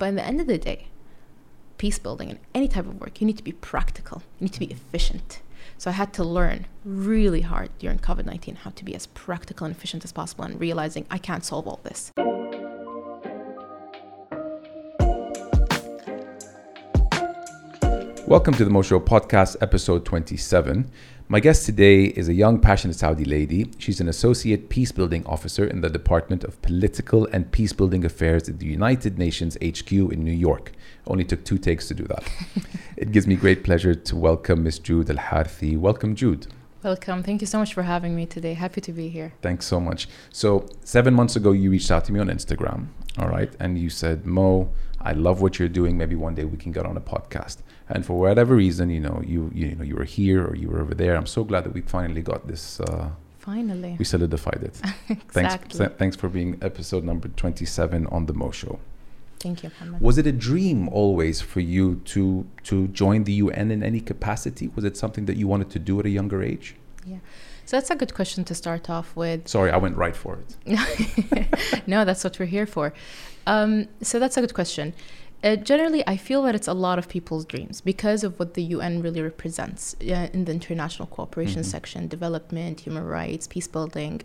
But in the end of the day, peace building and any type of work, you need to be practical, you need to be efficient. So I had to learn really hard during COVID 19 how to be as practical and efficient as possible and realizing I can't solve all this. Welcome to the Mo Show podcast, episode 27. My guest today is a young, passionate Saudi lady. She's an associate peacebuilding officer in the Department of Political and Peacebuilding Affairs at the United Nations HQ in New York. Only took two takes to do that. it gives me great pleasure to welcome Miss Jood Al Harthi. Welcome, Jood. Welcome. Thank you so much for having me today. Happy to be here. Thanks so much. So, seven months ago, you reached out to me on Instagram, all right? And you said, Mo, I love what you're doing. Maybe one day we can get on a podcast. And for whatever reason, you know, you you know, you were here or you were over there. I'm so glad that we finally got this. Uh, finally, we solidified it. exactly. Thanks, thanks for being episode number 27 on the Mo Show. Thank you, Mohammed. Was it a dream always for you to to join the UN in any capacity? Was it something that you wanted to do at a younger age? Yeah. So that's a good question to start off with. Sorry, I went right for it. no, that's what we're here for. Um, so that's a good question. Uh, generally, I feel that it's a lot of people's dreams because of what the UN really represents uh, in the international cooperation mm-hmm. section development, human rights, peace building.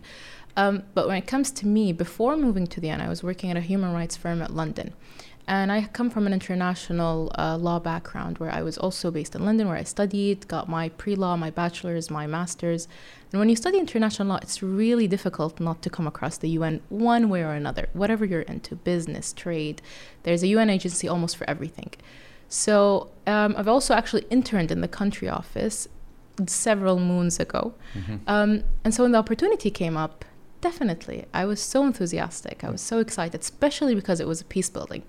Um, but when it comes to me, before moving to the UN, I was working at a human rights firm at London. And I come from an international uh, law background where I was also based in London, where I studied, got my pre law, my bachelor's, my master's. And when you study international law, it's really difficult not to come across the UN one way or another, whatever you're into business, trade. There's a UN agency almost for everything. So um, I've also actually interned in the country office several moons ago. Mm-hmm. Um, and so when the opportunity came up, definitely, I was so enthusiastic. I was so excited, especially because it was a peace building.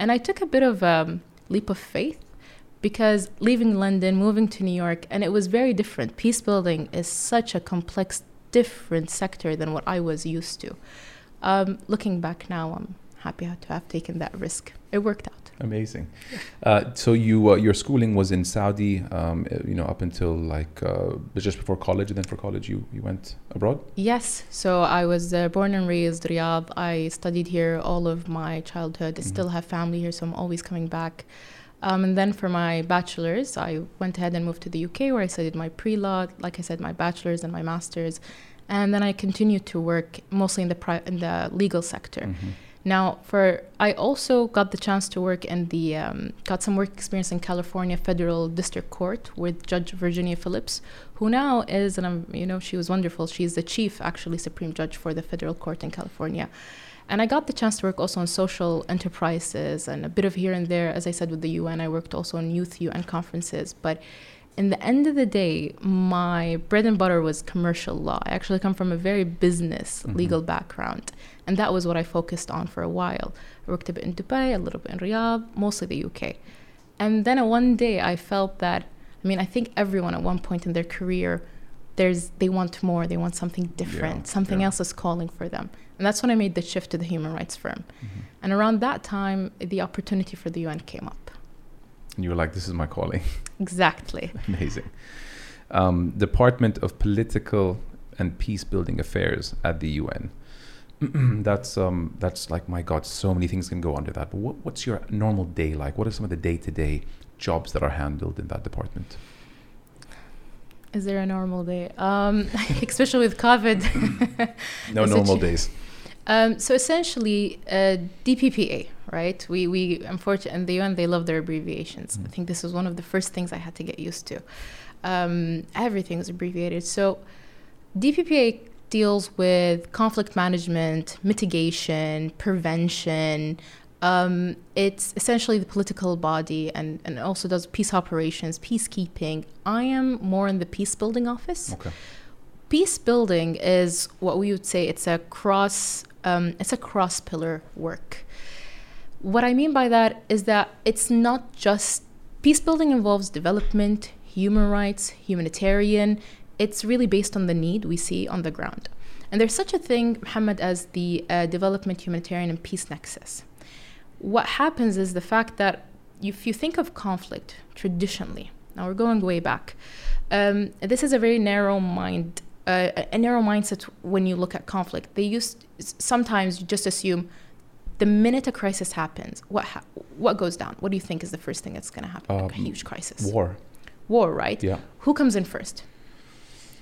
And I took a bit of a leap of faith because leaving London, moving to New York, and it was very different. Peace building is such a complex, different sector than what I was used to. Um, looking back now, I'm happy to have taken that risk. It worked out. Amazing. Uh, so you uh, your schooling was in Saudi, um, uh, you know, up until like uh, just before college, and then for college you you went abroad. Yes. So I was uh, born and raised Riyadh. I studied here all of my childhood. I mm-hmm. still have family here, so I'm always coming back. Um, and then for my bachelor's, I went ahead and moved to the UK where I studied my pre law, like I said, my bachelor's and my master's. And then I continued to work mostly in the, pri- in the legal sector. Mm-hmm. Now, for I also got the chance to work in the um, got some work experience in California Federal District Court with Judge Virginia Phillips, who now is and I'm, you know she was wonderful. She's the chief actually Supreme Judge for the federal court in California. And I got the chance to work also on social enterprises and a bit of here and there. As I said, with the UN, I worked also on youth UN conferences. But in the end of the day, my bread and butter was commercial law. I actually come from a very business mm-hmm. legal background. And that was what I focused on for a while. I worked a bit in Dubai, a little bit in Riyadh, mostly the UK. And then one day I felt that, I mean, I think everyone at one point in their career, there's they want more, they want something different, yeah, something yeah. else is calling for them. And that's when I made the shift to the human rights firm. Mm-hmm. And around that time, the opportunity for the UN came up. And you were like, this is my calling. Exactly. Amazing. Um, Department of Political and Peace Building Affairs at the UN. that's um that's like my god so many things can go under that. But what, what's your normal day like? What are some of the day-to-day jobs that are handled in that department? Is there a normal day? Um especially with covid. No normal days. Um, so essentially uh, dppa right? We we unfortunately in the un they love their abbreviations. Mm. i think this was one of the first things i had to get used to. Um, everything is abbreviated. So dppa deals with conflict management, mitigation, prevention. Um, it's essentially the political body and, and also does peace operations, peacekeeping. I am more in the peace building office. Okay. Peace building is what we would say it's a cross um, it's a cross pillar work. What I mean by that is that it's not just peace building involves development, human rights, humanitarian, it's really based on the need we see on the ground. And there's such a thing, Muhammad, as the uh, development, humanitarian, and peace nexus. What happens is the fact that if you think of conflict traditionally, now we're going way back, um, this is a very narrow mind, uh, a narrow mindset when you look at conflict. They used sometimes you just assume the minute a crisis happens, what ha- what goes down? What do you think is the first thing that's going to happen? like a Um, huge crisis. War. War, right? Yeah. Who comes in first?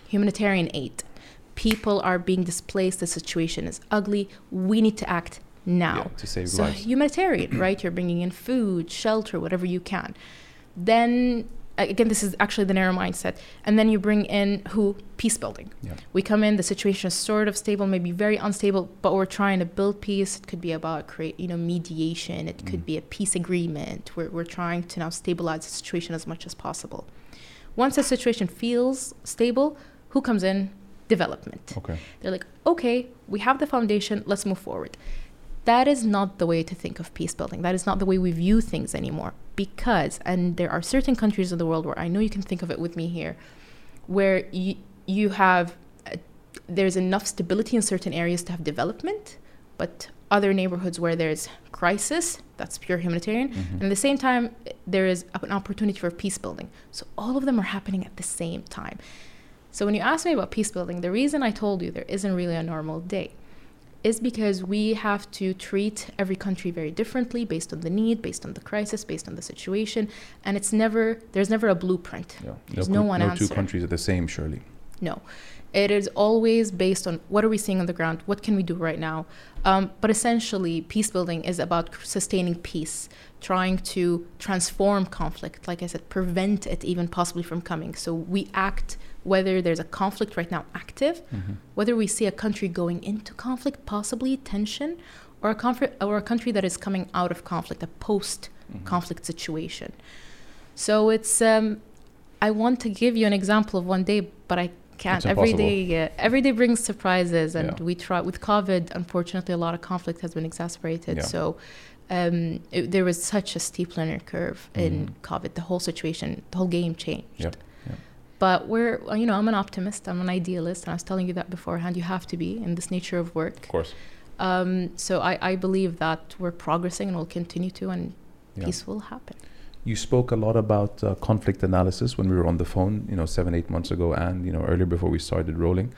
Humanitarian aid. People are being displaced. The situation is ugly. We need to act now. Yeah, to save So lives. humanitarian, right? You're bringing in food, shelter, whatever you can. Then again, this is actually the narrow mindset. And then you bring in who? Peace building. Yeah. We come in, the situation is sort of stable, maybe very unstable, but we're trying to build peace. It could be about create, you know, mediation. It could Mm. be a peace agreement. We're, we're trying to now stabilize the situation as much as possible. Once the situation feels stable, who comes in? Development. Okay. They're like, okay, we have the foundation, let's move forward. That is not the way to think of peace building. That is not the way we view things anymore. Because, and there are certain countries in the world where I know you can think of it with me here, where you, you have, uh, there's enough stability in certain areas to have development, but other neighborhoods where there's crisis, that's pure humanitarian. Mhm. And at the same time, there is an opportunity for peace building. So all of them are happening at the same time. So when you ask me about peace building, the reason I told you there isn't really a normal day is because we have to treat every country very differently based on the need, based on the crisis, based on the situation, and it's never there's never a blueprint. Yeah. There's no, no one no two countries are the same, surely. No. It is always based on what are we seeing on the ground? What can we do right now? Um, but essentially, peace building is about sustaining peace, trying to transform conflict, like I said, prevent it even possibly from coming. So we act whether there's a conflict right now active, Mhm. whether we see a country going into conflict, possibly tension, or a, conf- or a country that is coming out of conflict, a post conflict situation. So it's um, I want to give you an example of one day, but I can't. Every day, uh, every day brings surprises, and Yeah. we try. With COVID, unfortunately, a lot of conflict has been exacerbated. Yeah. So. Um, it, there was such a steep learning curve in Mhm. COVID. The whole situation, the whole game changed. Yep. But we're, you know, I'm an optimist. I'm an idealist, and I was telling you that beforehand. You have to be in this nature of work. Of course. Um, so I, I believe that we're progressing and will continue to, and Yeah. peace will happen. You spoke a lot about uh, conflict analysis when we were on the phone, you know, seven, eight months ago, and you know, earlier before we started rolling.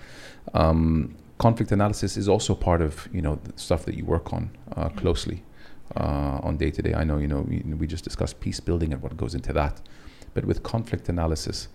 Um, conflict analysis is also part of you know the stuff that you work on uh, closely uh, on day to day. I know you know we, we just discussed peace building and what goes into that, but with conflict analysis,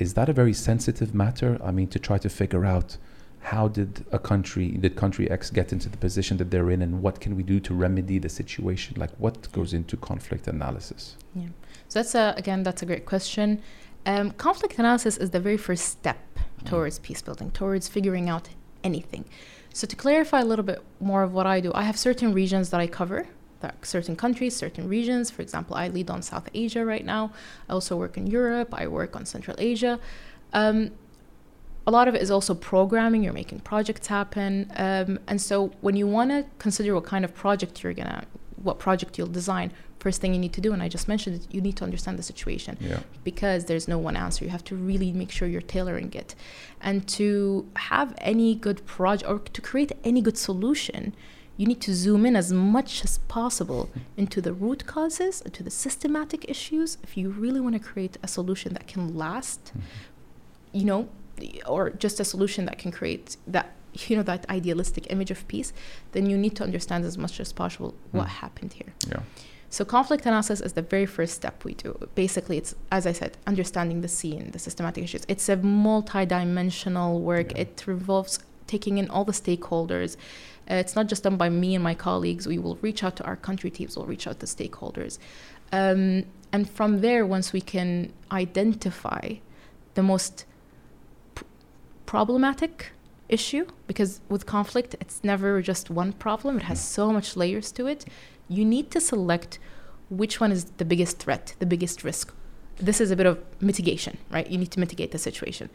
is that a very sensitive matter? I mean, to try to figure out how did a country, did country X get into the position that they're in, and what can we do to remedy the situation? Like, what goes into conflict analysis? Yeah. So that's a, again, that's a great question. Um, conflict analysis is the very first step towards peace building, towards figuring out anything. So to clarify a little bit more of what I do, I have certain regions that I cover, that certain countries, certain regions. For example, I lead on South Asia right now. I also work in Europe. I work on Central Asia. Um, a lot of it is also programming. You're making projects happen, um, and so when you want to consider what kind of project you're gonna, what project you'll design, first thing you need to do, and I just mentioned it, you need to understand the situation Yeah. because there's no one answer. You have to really make sure you're tailoring it. And to have any good project or to create any good solution, you need to zoom in as much as possible into the root causes, into the systematic issues. If you really want to create a solution that can last, you know, or just a solution that can create that you know that idealistic image of peace, then you need to understand as much as possible what Mm. happened here. Yeah. So conflict analysis is the very first step we do. Basically, it's as I said, understanding the scene, the systematic issues. It's a multi-dimensional work. Yeah. It revolves taking in all the stakeholders. Uh, it's not just done by me and my colleagues. We will reach out to our country teams. We'll reach out to stakeholders, um, and from there, once we can identify the most pr- problematic issue, because with conflict, it's never just one problem. It has so much layers to it you need to select which one is the biggest threat, the biggest risk. This is a bit of mitigation, right? You need to mitigate the situation.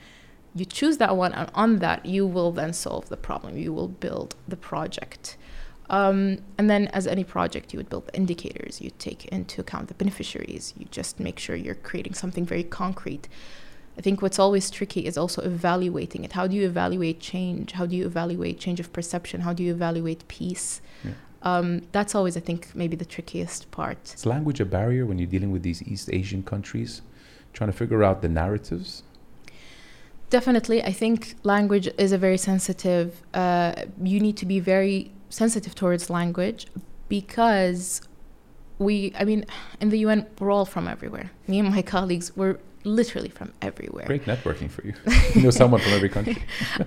You choose that one, and on that, you will then solve the problem. You will build the project. Um, and then, as any project, you would build the indicators, you take into account the beneficiaries, you just make sure you're creating something very concrete. I think what's always tricky is also evaluating it. How do you evaluate change? How do you evaluate change of perception? How do you evaluate peace? Yeah. Um, that's always, I think, maybe the trickiest part. Is language a barrier when you're dealing with these East Asian countries? Trying to figure out the narratives? Definitely, I think language is a very sensitive. Uh, you need to be very sensitive towards language because we, I mean, in the UN, we're all from everywhere. Me and my colleagues, we're literally from everywhere. Great networking for you. you know someone from every country.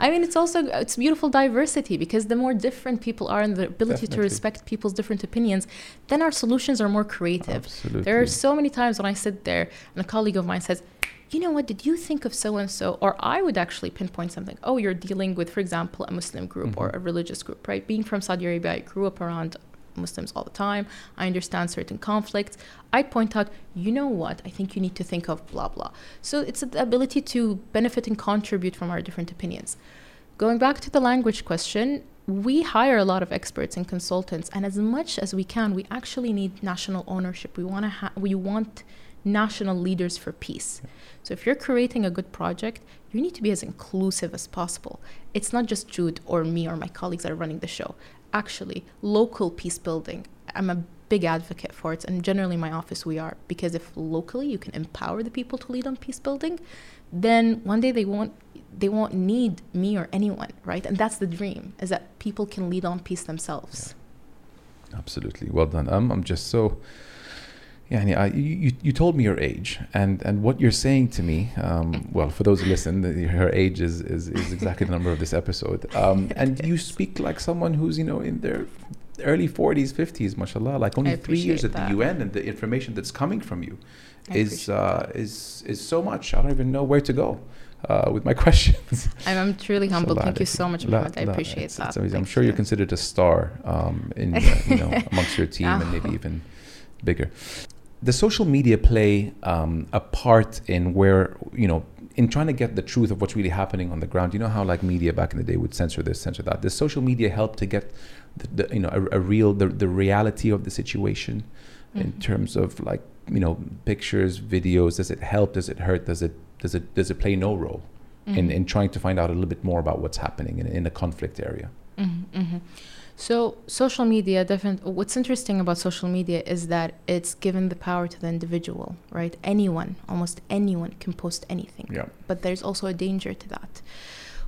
I mean, it's also it's beautiful diversity because the more different people are and the ability Definitely. to respect people's different opinions, then our solutions are more creative. Absolutely. There are so many times when I sit there and a colleague of mine says, you know what, did you think of so and so? Or I would actually pinpoint something. Oh, you're dealing with, for example, a Muslim group or Mhm. a religious group, right? Being from Saudi Arabia, I grew up around Muslims all the time. I understand certain conflicts. I'd point out, you know what, I think you need to think of blah, blah. So it's the ability to benefit and contribute from our different opinions. Going back to the language question, we hire a lot of experts and consultants, and as much as we can, we actually need national ownership. We want to ha- we want national leaders for peace. So if you're creating a good project, you need to be as inclusive as possible. It's not just Jood or me or my colleagues that are running the show. Actually, local peace building, I'm a big advocate for it, and generally in my office we are because if locally you can empower the people to lead on peace building, then one day they won't they won't need me or anyone, right? And that's the dream is that people can lead on peace themselves. Absolutely. Well done. Um, I'm just so. Yeah, I, you, you, you told me your age, and, and what you're saying to me, um, well, for those who listen, her age is, is, is exactly the number of this episode. Um, and you speak like someone who's, you know, in their early 40s, 50s, mashallah, like only three years at the. UN, and the information that's coming from you I is, uh, is, is so much. I don't even know where to go uh, with my questions. I'm, I'm truly humbled. So Thank you so much, Mohammed. I appreciate it's- that. it's. I'm sure you're considered a star um, in uh, you know amongst your team and maybe Oh. even bigger. The social media play um, a part in where you know in trying to get the truth of what's really happening on the ground. You know how like media back in the day would censor this, censor that. Does social media help to get the, the you know a, a real the, the reality of the situation in Mhm. terms of like you know pictures, videos? Does it help? Does it hurt? Does it does it does it play no role? in, Mhm. in trying to find out a little bit more about what's happening in, in a conflict area. Mhm, mhm. So social media, definitely. What's interesting about social media is that it's given the power to the individual, right? Anyone, almost anyone, can post anything. Yeah. But there's also a danger to that.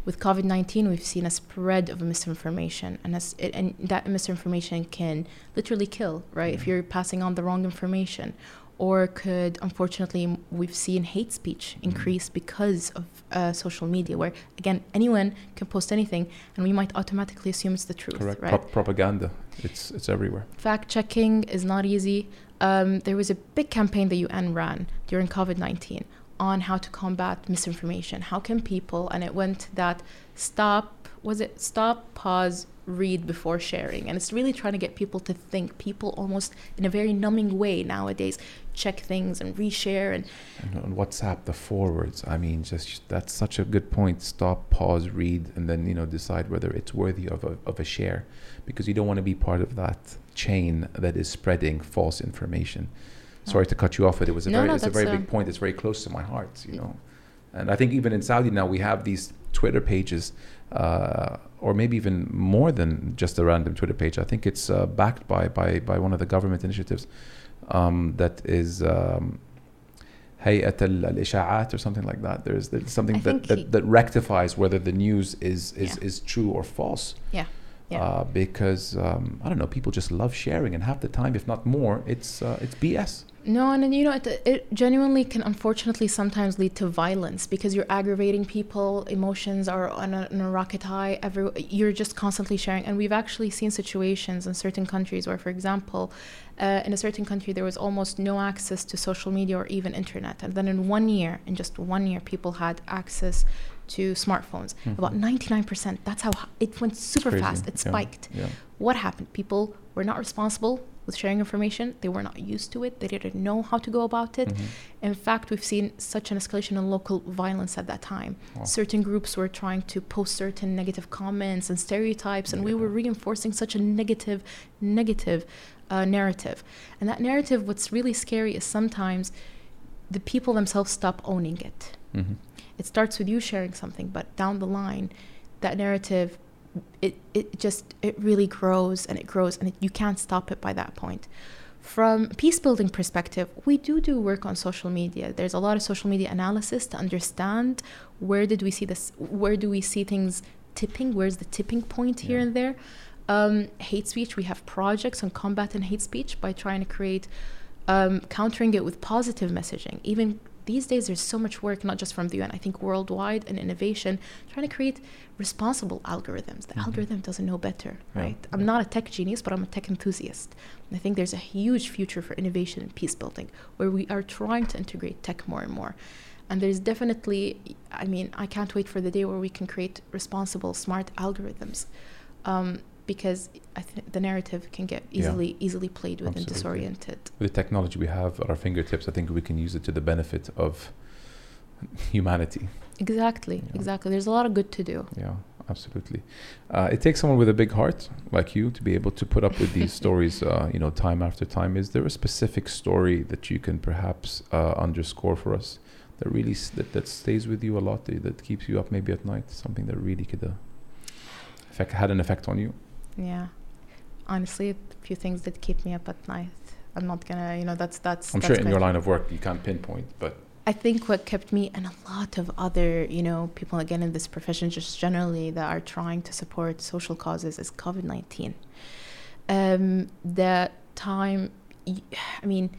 With COVID nineteen, we've seen a spread of misinformation, and, as it, and that misinformation can literally kill, right? If Mhm. you're passing on the wrong information, or could unfortunately we've seen hate speech Mhm. increase because of uh, social media, where again anyone can post anything, and we might automatically assume it's the truth, Correct. right? Prop- propaganda. It's it's everywhere. Fact checking is not easy. Um, there was a big campaign the UN ran during COVID 19 on how to combat misinformation. How can people, and it went that stop, was it stop, pause, read before sharing? And it's really trying to get people to think. People almost in a very numbing way nowadays check things and reshare. And And on WhatsApp, the forwards. I mean, just that's such a good point. Stop, pause, read, and then you know decide whether it's worthy of a of a share, because you don't want to be part of that chain that is spreading false information. Sorry to cut you off, but it was a No, very no, it's a very uh, big point. It's very close to my heart, you know. And I think even in Saudi now we have these Twitter pages, uh, or maybe even more than just a random Twitter page. I think it's uh, backed by by by one of the government initiatives um, that is. Um, هيئة ال- الإشاعات or something like that. There's, there's something I that, think he- that, that rectifies whether the news is, is, Yeah. is true or false. Yeah, yeah. Uh, because um, I don't know, people just love sharing, and half the time, if not more, it's uh, it's BS. No, and then, you know, it, it genuinely can unfortunately sometimes lead to violence because you're aggravating people. Emotions are on a, on a rocket high. Every, you're just constantly sharing. And we've actually seen situations in certain countries where, for example, uh, in a certain country, there was almost no access to social media or even internet. And then in one year, in just one year, people had access to smartphones. Mhm. About 99%. That's how it went super fast. It yeah, spiked Yeah. what happened? People were not responsible with sharing information. They were not used to it. They didn't know how to go about it. Mhm. In fact, we've seen such an escalation in local violence at that time. Wow. Certain groups were trying to post certain negative comments and stereotypes, and we were reinforcing such a negative, negative uh, narrative. And that narrative, what's really scary is sometimes the people themselves stop owning it Mhm. it starts with you sharing something but down the line that narrative it, it just it really grows and it grows and it, you can't stop it by that point from peace building perspective we do do work on social media there's a lot of social media analysis to understand where did we see this where do we see things tipping where's the tipping point here Yeah. and there Um, hate speech, we have projects on combating hate speech by trying to create, um, countering it with positive messaging. Even these days, there's so much work, not just from the UN, I think worldwide and innovation, trying to create responsible algorithms. The Mhm. algorithm doesn't know better, Yeah, right? I'm not a tech genius, but I'm a tech enthusiast. And I think there's a huge future for innovation and peace building where we are trying to integrate tech more and more. And there's definitely, I mean, I can't wait for the day where we can create responsible, smart algorithms. Um, because I think the narrative can get Yeah. easily easily played with and disoriented. With the technology we have at our fingertips, I think we can use it to the benefit of humanity. Exactly, Yeah. exactly. There's a lot of good to do. Yeah, absolutely. Uh, it takes someone with a big heart like you to be able to put up with these stories, uh, you know, time after time. Is there a specific story that you can perhaps uh, underscore for us that really s- that, that stays with you a lot, that, keeps you up maybe at night? Something that really could uh, affect, had an effect on you? Yeah. Honestly, a few things that keep me up at night. I'm not gonna, you know, that's that's. I'm that's sure in your line of work you can't pinpoint, but I think what kept me and a lot of other, you know, people again in this profession, just generally that are trying to support social causes is COVID 19. Um, the time, I mean,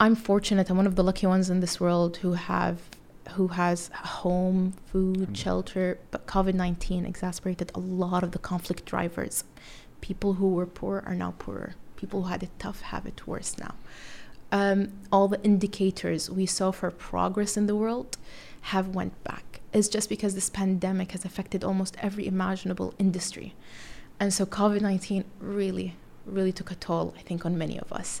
I'm fortunate. I'm one of the lucky ones in this world who have, who has home, food, Mm. shelter. But COVID 19 exacerbated a lot of the conflict drivers. People who were poor are now poorer. People who had it tough have it worse now um, all the indicators we saw for progress in the world have went back. It's just because this pandemic has affected almost every imaginable industry. And so COVID 19 really, really took a toll, I think, on many of us.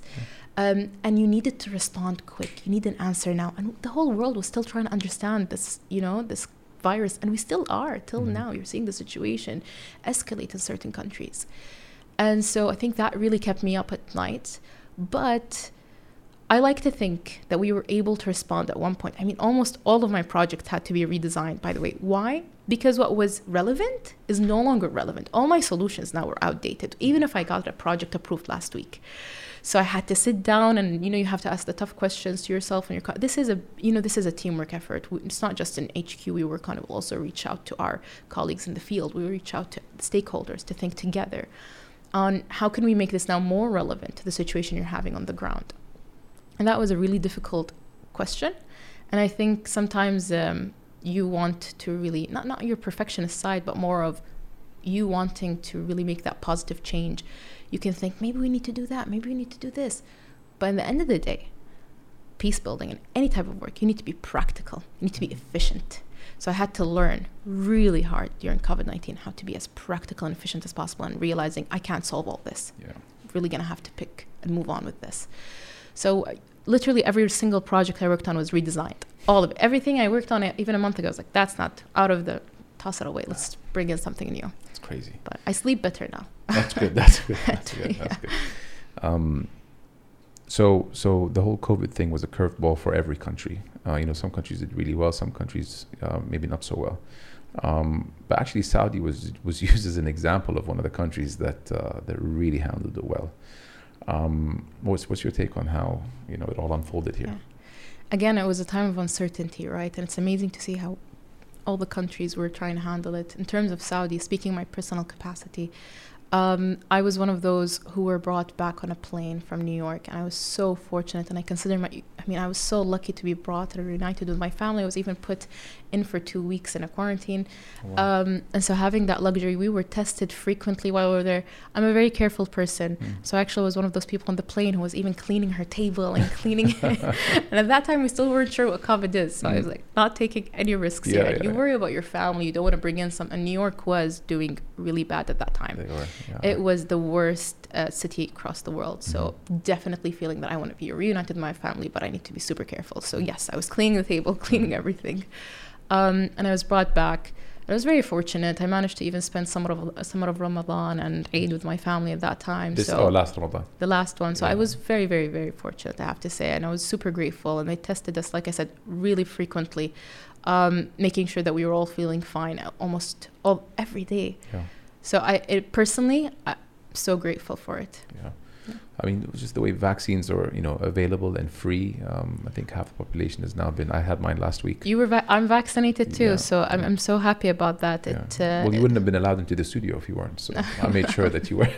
Um, and you needed to respond quick. You need an answer now. And the whole world was still trying to understand this, you know, this virus. And we still are. Till Mhm. now, you're seeing the situation escalate in certain countries. And so I think that really kept me up at night. But I like to think that we were able to respond at one point. I mean, almost all of my projects had to be redesigned, by the way. Why? Because what was relevant is no longer relevant. All my solutions now were outdated, even if I got a project approved last week. So I had to sit down and you know you have to ask the tough questions to yourself and your co- this is a you know this is a teamwork effort. It's not just in HQ. We work on it. We'll also reach out to our colleagues in the field. We reach out to stakeholders to think together on how can we make this now more relevant to the situation you're having on the ground. And that was a really difficult question. And I think sometimes um, you want to really, not, not your perfectionist side, but more of you wanting to really make that positive change. You can think, maybe we need to do that, maybe we need to do this. But in the end of the day, peace building and any type of work, you need to be practical, you need to be efficient. So I had to learn really hard during COVID 19 how to be as practical and efficient as possible and realizing I can't solve all this yeah. really gonna have to pick and move on with this. So literally every single project I worked on was redesigned. All of it, everything I worked on even a month ago I was like, that's not out of the toss it away. Let's bring in something new. It's crazy. But I sleep better now. That's good. That's good. That's good. That's good. Um, so, so the whole COVID thing was a curveball for every country. Uh, you know, some countries did really well, some countries uh, maybe not so well. Um, but actually, Saudi was was used as an example of one of the countries that uh, that really handled it well. Um, what's what's your take on how you know it all unfolded here? Yeah. Again, it was a time of uncertainty, right? And it's amazing to see how all the countries were trying to handle it. In terms of Saudi, speaking my personal capacity, um, I was one of those who were brought back on a plane from New York, and I was so fortunate. And I consider my, I mean, I was so lucky to be brought and reunited with my family. I was even put in for two weeks in a quarantine. Wow. Um, and so having that luxury, we were tested frequently while we were there. I'm a very careful person. Mm. So I actually was one of those people on the plane who was even cleaning her table and cleaning it. and at that time we still weren't sure what COVID is. So I was Mm. like not taking any risks Yeah, here. yeah, you yeah. worry about your family, you don't want to bring in some and New York was doing really bad at that time. Were, yeah. It was the worst uh, city across the world. So Mm-hmm. definitely feeling that I want to be reunited with my family, but I need to be super careful. So yes, I was cleaning the table, cleaning Mhm. everything. Um, and I was brought back. I was very fortunate. I managed to even spend some of some of Ramadan and Eid with my family at that time. this so oh last Ramadan. the last one. So I was very, very, very fortunate, I have to say. And I was super grateful. And they tested us, like I said, really frequently, um, making sure that we were all feeling fine almost all, every day. Yeah. So I it, personally, I'm so grateful for it. Yeah. I mean, it was just the way vaccines are, you know, available and free. Um, I think half the population has now been. I had mine last week. You were. Va- I'm vaccinated too, Yeah. so I'm, I'm so happy about that. Yeah. It. Uh, well, you wouldn't have been allowed into the studio if you weren't. So I made sure that you were.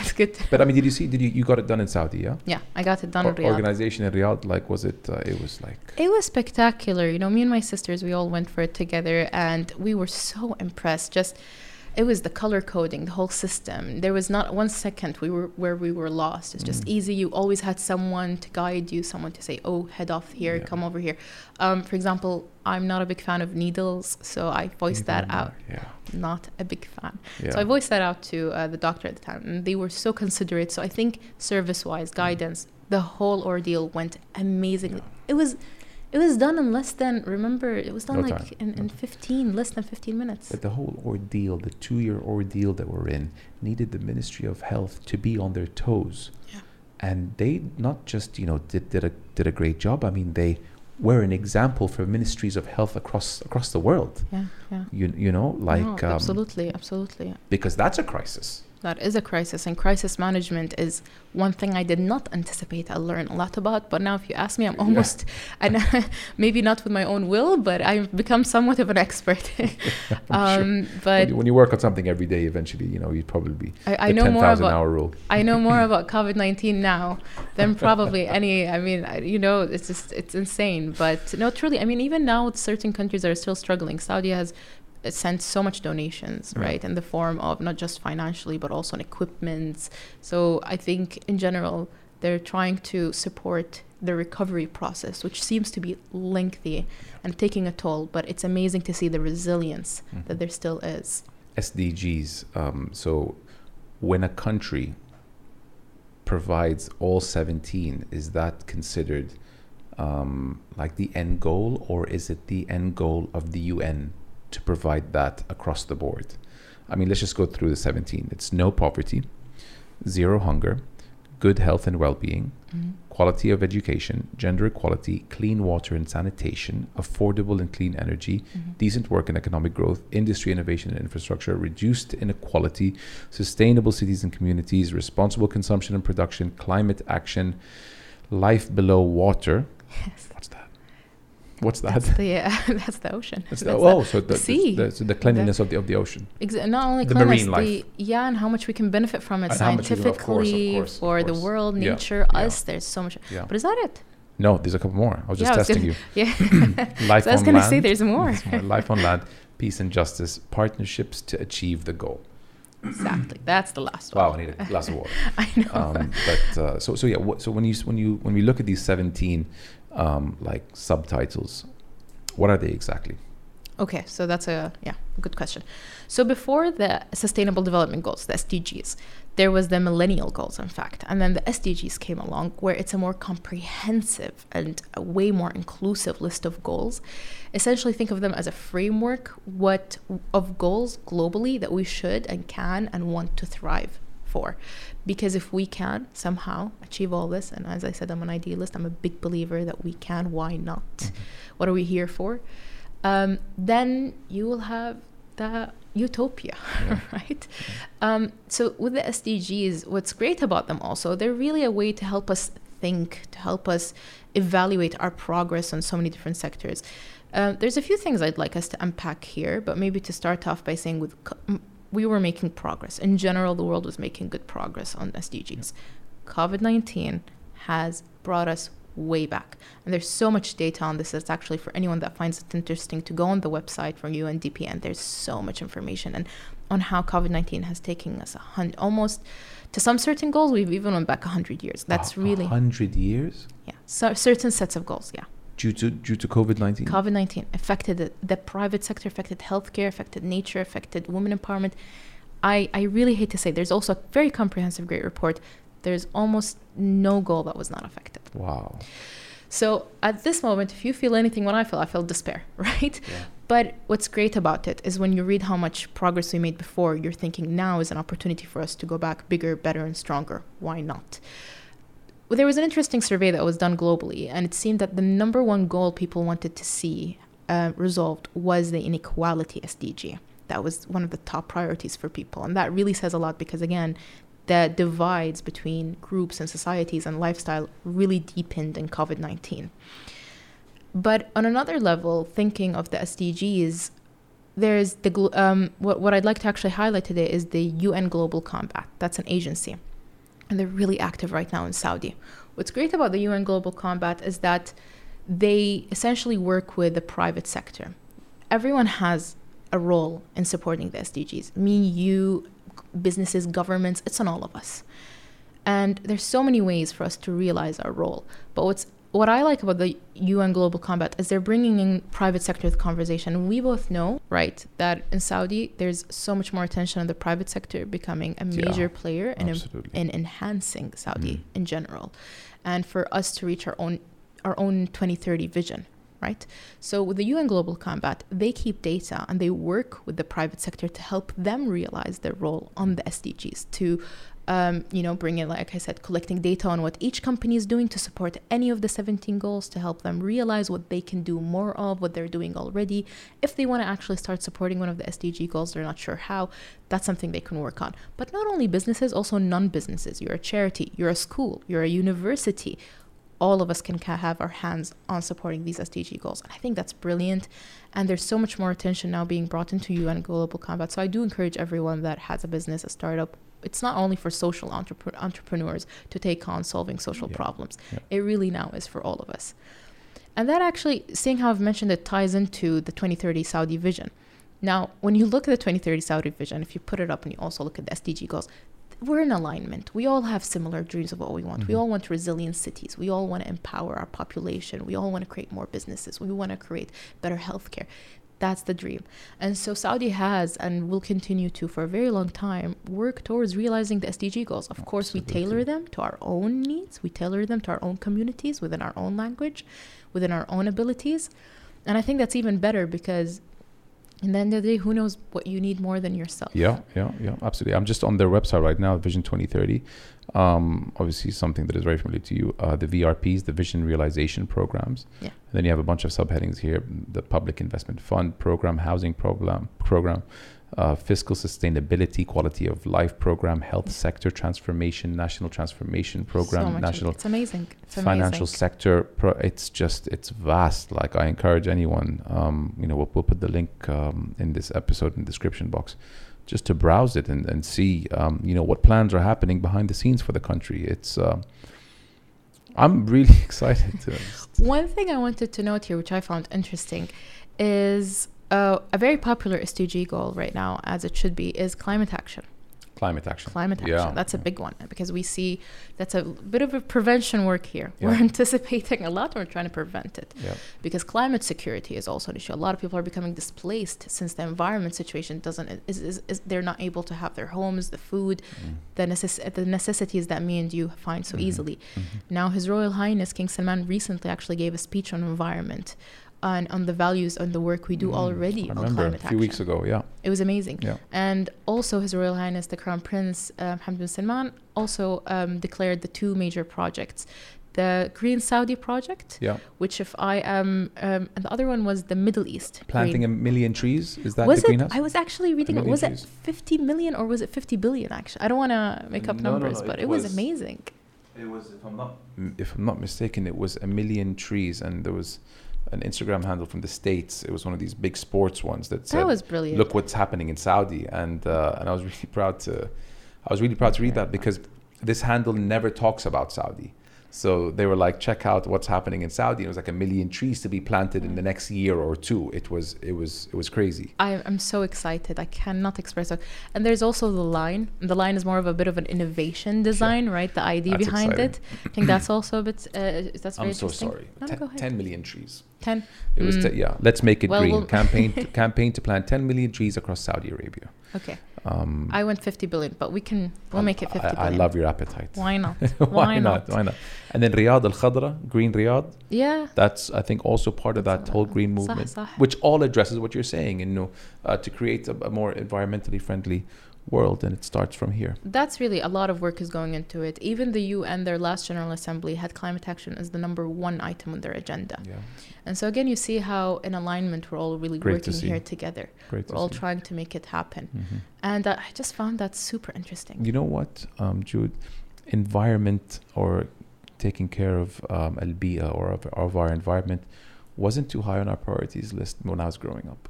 It's good. but I mean, did you see? Did you you got it done in Saudi? Yeah. Yeah, I got it done Or- in Riyadh. organization in Riyadh, like, was it? Uh, it was like. It was spectacular. You know, me and my sisters, we all went for it together and we were so impressed. Just it was the color coding, the whole system. There was not one second we were where we were lost. It's just Mm. easy. You always had someone to guide you, someone to say, "Oh, head off here, Yeah. come over here." Um, for example, I'm not a big fan of needles, so I voiced that out. Yeah. Not a big fan. Yeah. So I voiced that out to uh, the doctor at the time, and they were so considerate. So I think service-wise, Mm. guidance, the whole ordeal went amazingly. It was, it was done in less than. Remember, it was done No like time. in, No in 15, less than 15 minutes. But the whole ordeal, the two-year ordeal that we're in, needed the Ministry of Health to be on their toes. Yeah. And they not just you know did did a did a great job. I mean, they were an example for ministries of health across across the world. Yeah, yeah. You you know like No, um, absolutely, absolutely. because that's a crisis. That is a crisis, and crisis management is one thing I did not anticipate i learned a lot about. But now, if you ask me, I'm Yeah. almost, and maybe not with my own will, but I've become somewhat of an expert. I'm sure. um, When but you, when you work on something every day, eventually you know you'd probably be I, I know ten more about. I know more about COVID nineteen now than probably any. I mean, you know, it's just it's insane. But no, truly, I mean, even now, certain countries are still struggling. Saudi has sent so much donations, Yeah. right, in the form of not just financially but also in equipment. So I think in general they're trying to support the recovery process, which seems to be lengthy and taking a toll. But it's amazing to see the resilience Mhm. that there still is. SDGs. Um, so when a country provides all 17, is that considered um, like the end goal, or is it the end goal of the UN to provide that across the board? I mean, let's just go through the 17. It's no poverty, zero hunger, good health and well being, Mhm. quality of education, gender equality, clean water and sanitation, affordable and clean energy, Mhm. decent work and economic growth, industry innovation and infrastructure, reduced inequality, sustainable cities and communities, responsible consumption and production, climate action, life below water. Yes. What's that? What's that? That's the uh, that's the ocean. That's That's the, oh, so the, sea. The, so the cleanliness of the of the ocean. Exa- not only The cleanliness, marine the yeah, and how much we can benefit from it And how much we can- of course, of scientifically course, for the world, nature, yeah. us. There's so much. Yeah. But is that it? No, there's a couple more. I was just Yeah, I was testing you. Yeah. Life so I was on gonna land. say there's more. More. Life on land, peace and justice, partnerships to achieve the goal. exactly. That's the last one. Wow, I need a glass of water. I know. um, but uh, so so yeah. What, so when you when you when we look at these seventeen um, like subtitles, what are they exactly? Okay, so that's a yeah, good question. So before the Sustainable Development Goals, the SDGs, there was the Millennial Goals, in fact, and then the SDGs came along, where it's a more comprehensive and a way more inclusive list of goals. Essentially, think of them as a framework what of goals globally that we should and can and want to thrive for. Because if we can somehow achieve all this, and as I said, I'm an idealist, I'm a big believer that we can, why not? What are we here for? um, then you will have the utopia, Yeah. right? Um, so with the SDGs, what's great about them also, they're really a way to help us think, to help us evaluate our progress on so many different sectors. Uh, there's a few things I'd like us to unpack here, but maybe to start off by saying with co- we were making progress. In general, the world was making good progress on SDGs. COVID 19 has brought us way back. And there's so much data on this. It's actually for anyone that finds it interesting to go on the website from UNDP, and there's so much information and on how COVID 19 has taken us a almost to some certain goals. We've even went back 100 years. That's really, hundred years yeah, so certain sets of goals, yeah. Due to due to COVID nineteen. COVID 19 affected the, the private sector, affected healthcare, affected nature, affected women empowerment. I, I really hate to say, there's also a very comprehensive, great report. There's almost no goal that was not affected. Wow. So at this moment, if you feel anything, what I feel, I feel despair, right? Yeah. But what's great about it is when you read how much progress we made before, you're thinking now is an opportunity for us to go back bigger, better, and stronger. Why not? Well, there was an interesting survey that was done globally, and it seemed that the number one goal people wanted to see uh, resolved was the inequality SDG. That was one of the top priorities for people. And that really says a lot because, again, the divides between groups and societies and lifestyle really deepened in COVID 19. But on another level, thinking of the SDGs, there's the um, what, what I'd like to actually highlight today is the UN Global Compact. That's an agency, and they're really active right now in Saudi. What's great about the UN Global Compact is that they essentially work with the private sector. Everyone has a role in supporting the SDGs. Me, you, businesses, governments, it's on all of us. And there's so many ways for us to realize our role. But what's what I like about the UN Global Compact is they're bringing in private sector to the conversation. We both know, right, that in Saudi there's so much more attention on the private sector becoming a major Yeah, player in, in enhancing Saudi Mm. in general, and for us to reach our own our own 2030 vision, right? So with the UN Global Compact, they keep data and they work with the private sector to help them realize their role on the SDGs to um, you know, bring in, like I said, collecting data on what each company is doing to support any of the 17 goals to help them realize what they can do more of, what they're doing already. If they want to actually start supporting one of the SDG goals, they're not sure how, that's something they can work on. But not only businesses, also non businesses. You're a charity, you're a school, you're a university. All of us can have our hands on supporting these SDG goals. And I think that's brilliant. And there's so much more attention now being brought into UN Global Compact. So I do encourage everyone that has a business, a startup, it's not only for social entrepre- entrepreneurs to take on solving social Yeah. problems. Yeah. It really now is for all of us. And that actually, seeing how I've mentioned it, ties into the 2030 Saudi vision. Now, when you look at the 2030 Saudi vision, if you put it up and you also look at the SDG goals, we're in alignment. We all have similar dreams of what we want. We Mhm. all want resilient cities. We all want to empower our population. We all want to create more businesses. We want to create better healthcare. That's the dream. And so Saudi has and will continue to, for a very long time, work towards realizing the SDG goals. Of course, we tailor them to our own needs, we tailor them to our own communities within our own language, within our own abilities. And I think that's even better because, in the end of the day, who knows what you need more than yourself? Yeah, yeah, yeah, absolutely. I'm just on their website right now, Vision 2030. Um, obviously, something that is very familiar to you. Uh, the VRPs, the Vision Realization Programs. Yeah. And then you have a bunch of subheadings here: the Public Investment Fund Program, Housing Program, Program, uh, Fiscal Sustainability, Quality of Life Program, Health Sector Transformation, National Transformation So Program, much- National It's amazing. It's financial amazing. sector pro- it's just it's vast like i encourage anyone um, you know we'll, we'll put the link um, in this episode in the description box just to browse it and, and see um, you know what plans are happening behind the scenes for the country it's um i'm really excited to One thing I wanted to note here, which I found interesting, is uh, a very popular SDG goal right now, as it should be, is climate action. Climate action Climate action. Yeah, That's a big one because we see that's a bit of a prevention work here. We're anticipating a lot. We're trying to prevent it yeah because climate security is also an issue. A lot of people are becoming displaced since the environment situation doesn't is, is, is they're not able to have their homes, the food, Mm. the necess- the necessities that me and you find so Mhm. easily. Mhm. Now, His Royal Highness King Salman recently actually gave a speech on environment and on the values and the work we do Mm, already I on remember climate a few weeks ago yeah It was amazing. yeah And also, His Royal Highness the Crown Prince uh, Mohammed bin Salman also um, declared the two major projects. The Green Saudi project, yeah which if I am, um, and the other one was the Middle East. planting green. a million trees is that was the it? greenhouse I was actually reading it. million Was it 50 million or was it 50 billion? Actually, I don't want to make up No, no, numbers, no, but it it was, was- amazing. It was, if I'm not, if I'm not mistaken, it was a million trees, and there was an Instagram handle from the states. It was one of these big sports ones that said, That was brilliant. "Look what's happening in Saudi," and uh, and I was really proud to, I was really proud to read that because this handle never talks about Saudi. So they were like, check out what's happening in Saudi. It was like a million trees to be planted in the next year or two. It was it was it was crazy. I, I'm so excited. I cannot express it. And there's also the line. The line is more of a bit of an innovation design, right? The idea That's behind exciting. it. I think that's also a bit. Uh, that's very I'm so sorry. No, no, Ten, go 10 million trees. Ten. It was Mm. yeah. Let's make it Well, green. we'll- campaign to, campaign to plant 10 million trees across Saudi Arabia. Okay. Um, I went 50 billion, but we can. We'll I- make it 50 I, I billion. love your appetite. Why not? Why, Why not? not? Why not? And then Riyadh Al Khadra, Green Riyadh. Yeah. That's I think also part of that whole green movement, صح, صح. which all addresses what you're saying. And you know, uh, to create a, a more environmentally friendly world, and it starts from here. That's really a lot of work is going into it. Even the UN, their last General Assembly, had climate action as the number one item on their agenda. Yeah, And so again, you see how in alignment we're all really Great to working see. here together. great. We're to all see. trying to make it happen. Mhm. And uh, I just found that super interesting. You know what, um, Jood? Environment or taking care of um, al-bia or of, of our environment wasn't too high on our priorities list when I was growing up.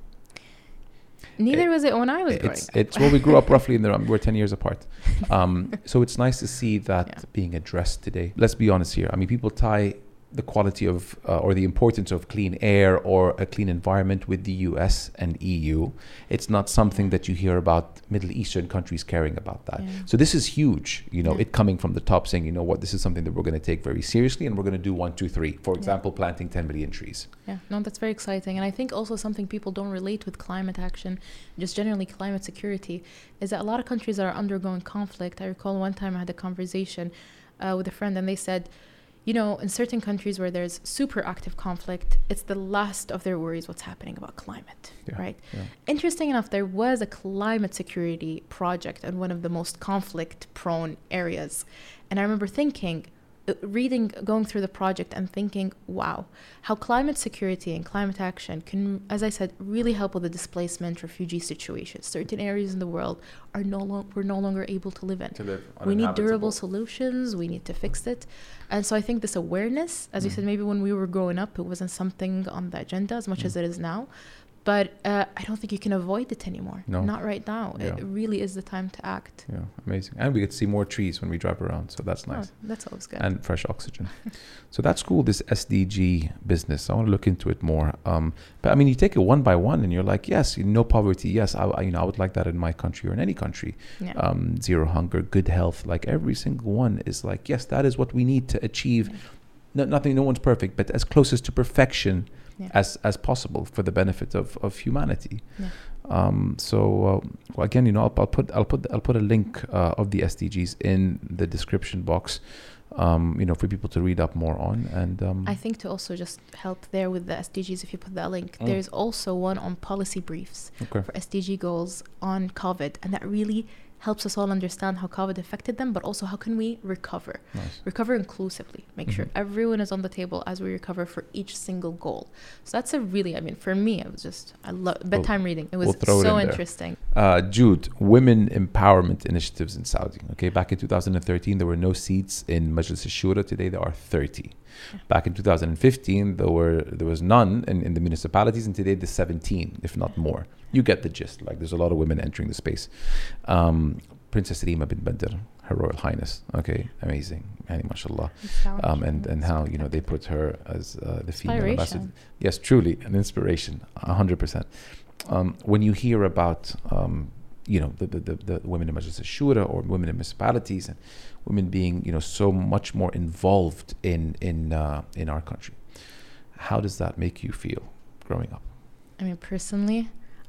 Neither was it when I was growing It's up. it's well, we grew up roughly in the room. we're ten years apart, um, so it's nice to see that Yeah. being addressed today. Let's be honest here. I mean, people tie the quality of uh, or the importance of clean air or a clean environment with the U.S. and EU. It's not something that you hear about Middle Eastern countries caring about that. Yeah. So this is huge. You know, Yeah. it coming from the top, saying, you know what, this is something that we're going to take very seriously, and we're going to do one, two, three. For Yeah. example, planting 10 million trees. Yeah, no, that's very exciting. And I think also something people don't relate with climate action, just generally climate security, is that a lot of countries are undergoing conflict. I recall one time I had a conversation uh, with a friend, and they said, you know, in certain countries where there's super active conflict, it's the last of their worries what's happening about climate, Yeah, right? yeah. Interesting enough, there was a climate security project in one of the most conflict prone areas. And I remember thinking, reading, going through the project and thinking, wow, how climate security and climate action can, as I said, really help with the displacement, refugee situations. Certain areas in the world are no longer, we're no longer able to live in. To live We need durable solutions. We need to fix it. And so I think this awareness, as you Mm. said, maybe when we were growing up, it wasn't something on the agenda as much Mm. as it is now. But uh, I don't think you can avoid it anymore. No. Not right now. Yeah. It really is the time to act. Yeah, amazing. And we get to see more trees when we drive around, so that's nice. Oh, that's always good. And fresh oxygen. so that's cool. This SDG business, I want to look into it more. Um, but I mean, you take it one by one, and you're like, yes, no poverty. Yes, I, you know, I would like that in my country or in any country. yeah. Um, zero hunger, good health. Like every single one is like, yes, that is what we need to achieve. No, nothing, no one's perfect, but as closest to perfection Yeah. as as possible for the benefit of of humanity. Yeah. Um, so uh, well, again, you know, I'll, I'll put I'll put I'll put a link uh, of the SDGs in the description box. Um, you know, for people to read up more on, and um, I think to also just help there with the SDGs, if you put that link, Mm. there's also one on policy briefs okay, for SDG goals on COVID. And that really helps us all understand how COVID affected them, but also how can we recover. nice. recover inclusively make sure Mhm. everyone is on the table as we recover for each single goal so that's a really i mean for me it was just i love bedtime reading it was we'll throw it so in interesting Uh, Jood, women empowerment initiatives in Saudi. Okay, back in 2013, there were no seats in Majlis al-Shura. Today, there are 30. Yeah. Back in 2015, there were there was none in, in the municipalities, and today there's 17, if not more. You get the gist. Like, there's a lot of women entering the space. Um, Princess Rima bin Bandar, Her Royal Highness. Okay, amazing. Yani, mashallah. Um, and and how you know they put her as uh, the female ambassador. Yes, truly an inspiration, a hundred percent. Um, when you hear about um, you know the, the, the, the women in Majlis Shura or women in municipalities and women being you know so much more involved in in uh, in our country, how does that make you feel growing up? i mean personally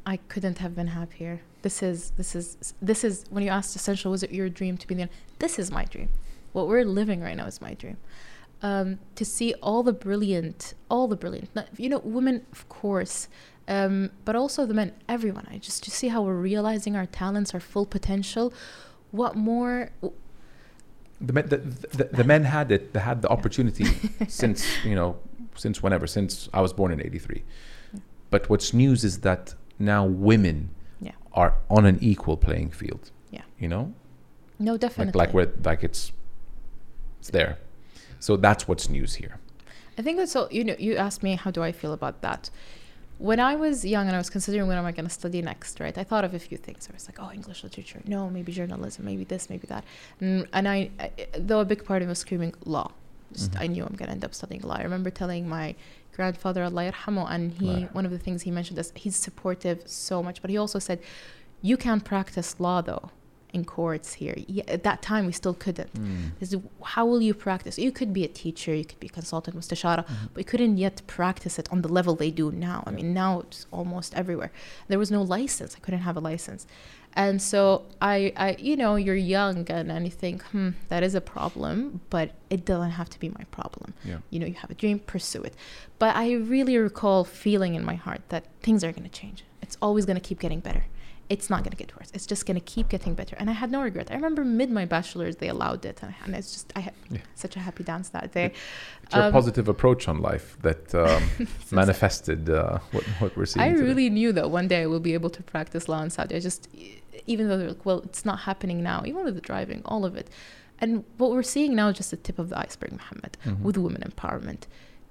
i couldn't have been happier this is this is this is when you asked essential was it your dream to be the this is my dream what we're living right now is my dream um, to see all the brilliant all the brilliant you know women of course um, but also the men everyone i just to see how we're realizing our talents our full potential what more The men, the, the, the men had it. They had the opportunity since you know since whenever since I was born in '83. Yeah. But what's news is that now women Yeah. are on an equal playing field. Yeah. You know, no like definitely like where like it's it's there. So that's what's news here. I think that's all. You know, you asked me how do I feel about that. When I was young and I was considering what am I going to study next, right? I thought of a few things. I was like, oh, English literature. No, maybe journalism. Maybe this, maybe that. And, and I, I, though a big part of me was screaming law. Just Mhm. I knew I'm going to end up studying law. I remember telling my grandfather, Allah yarhamu, and he, Right. one of the things he mentioned is he's supportive so much, but he also said, you can't practice law though in courts here. Yeah, at that time, we still couldn't. Is how will you practice? You could be a teacher, you could be a consultant, mustashara, but you couldn't yet practice it on the level they do now. I Yeah. mean, now it's almost everywhere. There was no license. I couldn't have a license. And so I, I you know, you're young and, and you think, hmm, that is a problem, but it doesn't have to be my problem. Yeah. You know, you have a dream, pursue it. But I really recall feeling in my heart that things are going to change. It's always going to keep getting better. It's not going to get worse. It's just going to keep getting better. And I had no regret. I remember mid my bachelor's, they allowed it. And, and it's just, I had Yeah. such a happy dance that day. It's your Um, positive approach on life that um, manifested uh, what, what we're seeing. I today. really knew that one day I will be able to practice law in Saudi. I just, even though they're like, well, it's not happening now, even with the driving, all of it. And what we're seeing now is just the tip of the iceberg, Mohammed, Mhm. with women empowerment.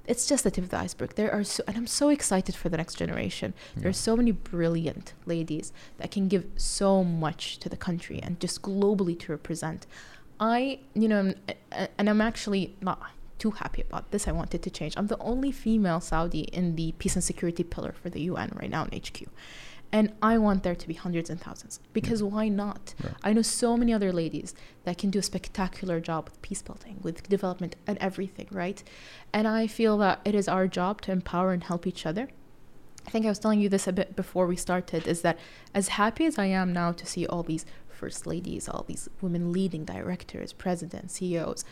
It's just the tip of the iceberg. There are so, and I'm so excited for the next generation. There Yeah. are so many brilliant ladies that can give so much to the country and just globally to represent. I, you know, and I'm actually not too happy about this. I wanted to change. I'm the only female Saudi in the peace and security pillar for the UN right now in HQ. And I want there to be hundreds and thousands because why not? Yeah. I know so many other ladies that can do a spectacular job with peace building, with development, and everything, right? And I feel that it is our job to empower and help each other. I think I was telling you this a bit before we started is that as happy as I am now to see all these first ladies, all these women leading directors, presidents, CEOs,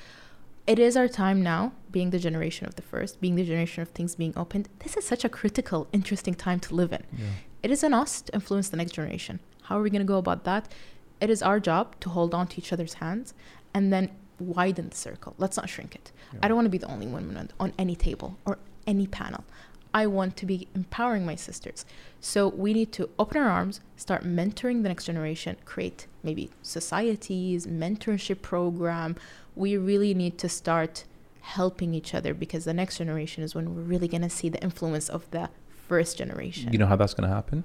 it is our time now, being the generation of the first, being the generation of things being opened. This is such a critical, interesting time to live in. Yeah. It is on us to influence the next generation. How are we going to go about that? It is our job to hold on to each other's hands and then widen the circle. Let's not shrink it. Yeah. I don't want to be the only woman on, on any table or any panel. I want to be empowering my sisters. So we need to open our arms, start mentoring the next generation, create maybe societies, mentorship program. We really need to start helping each other because the next generation is when we're really going to see the influence of the first generation. You know how that's going to happen?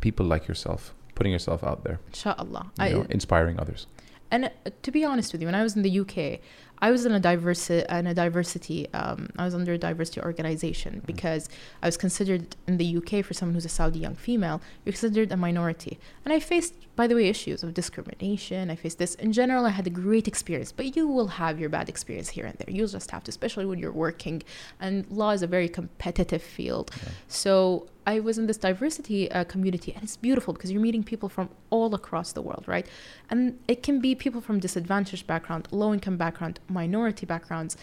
People like yourself, putting yourself out there, Inshallah. you I, inspiring others. and to be honest with you, when I was in the UK, I was in a diversity, in a diversity. Um, I was under a diversity organization because I was considered in the UK for someone who's a Saudi young female. You're considered a minority, and I faced, by the way, issues of discrimination. I faced this. In general, I had a great experience, but you will have your bad experience here and there. You'll just have to, especially when you're working, and law is a very competitive field. Yeah. So I was in this diversity uh, community, and it's beautiful because you're meeting people from all across the world, right? And it can be people from disadvantaged background, low-income background, minority backgrounds,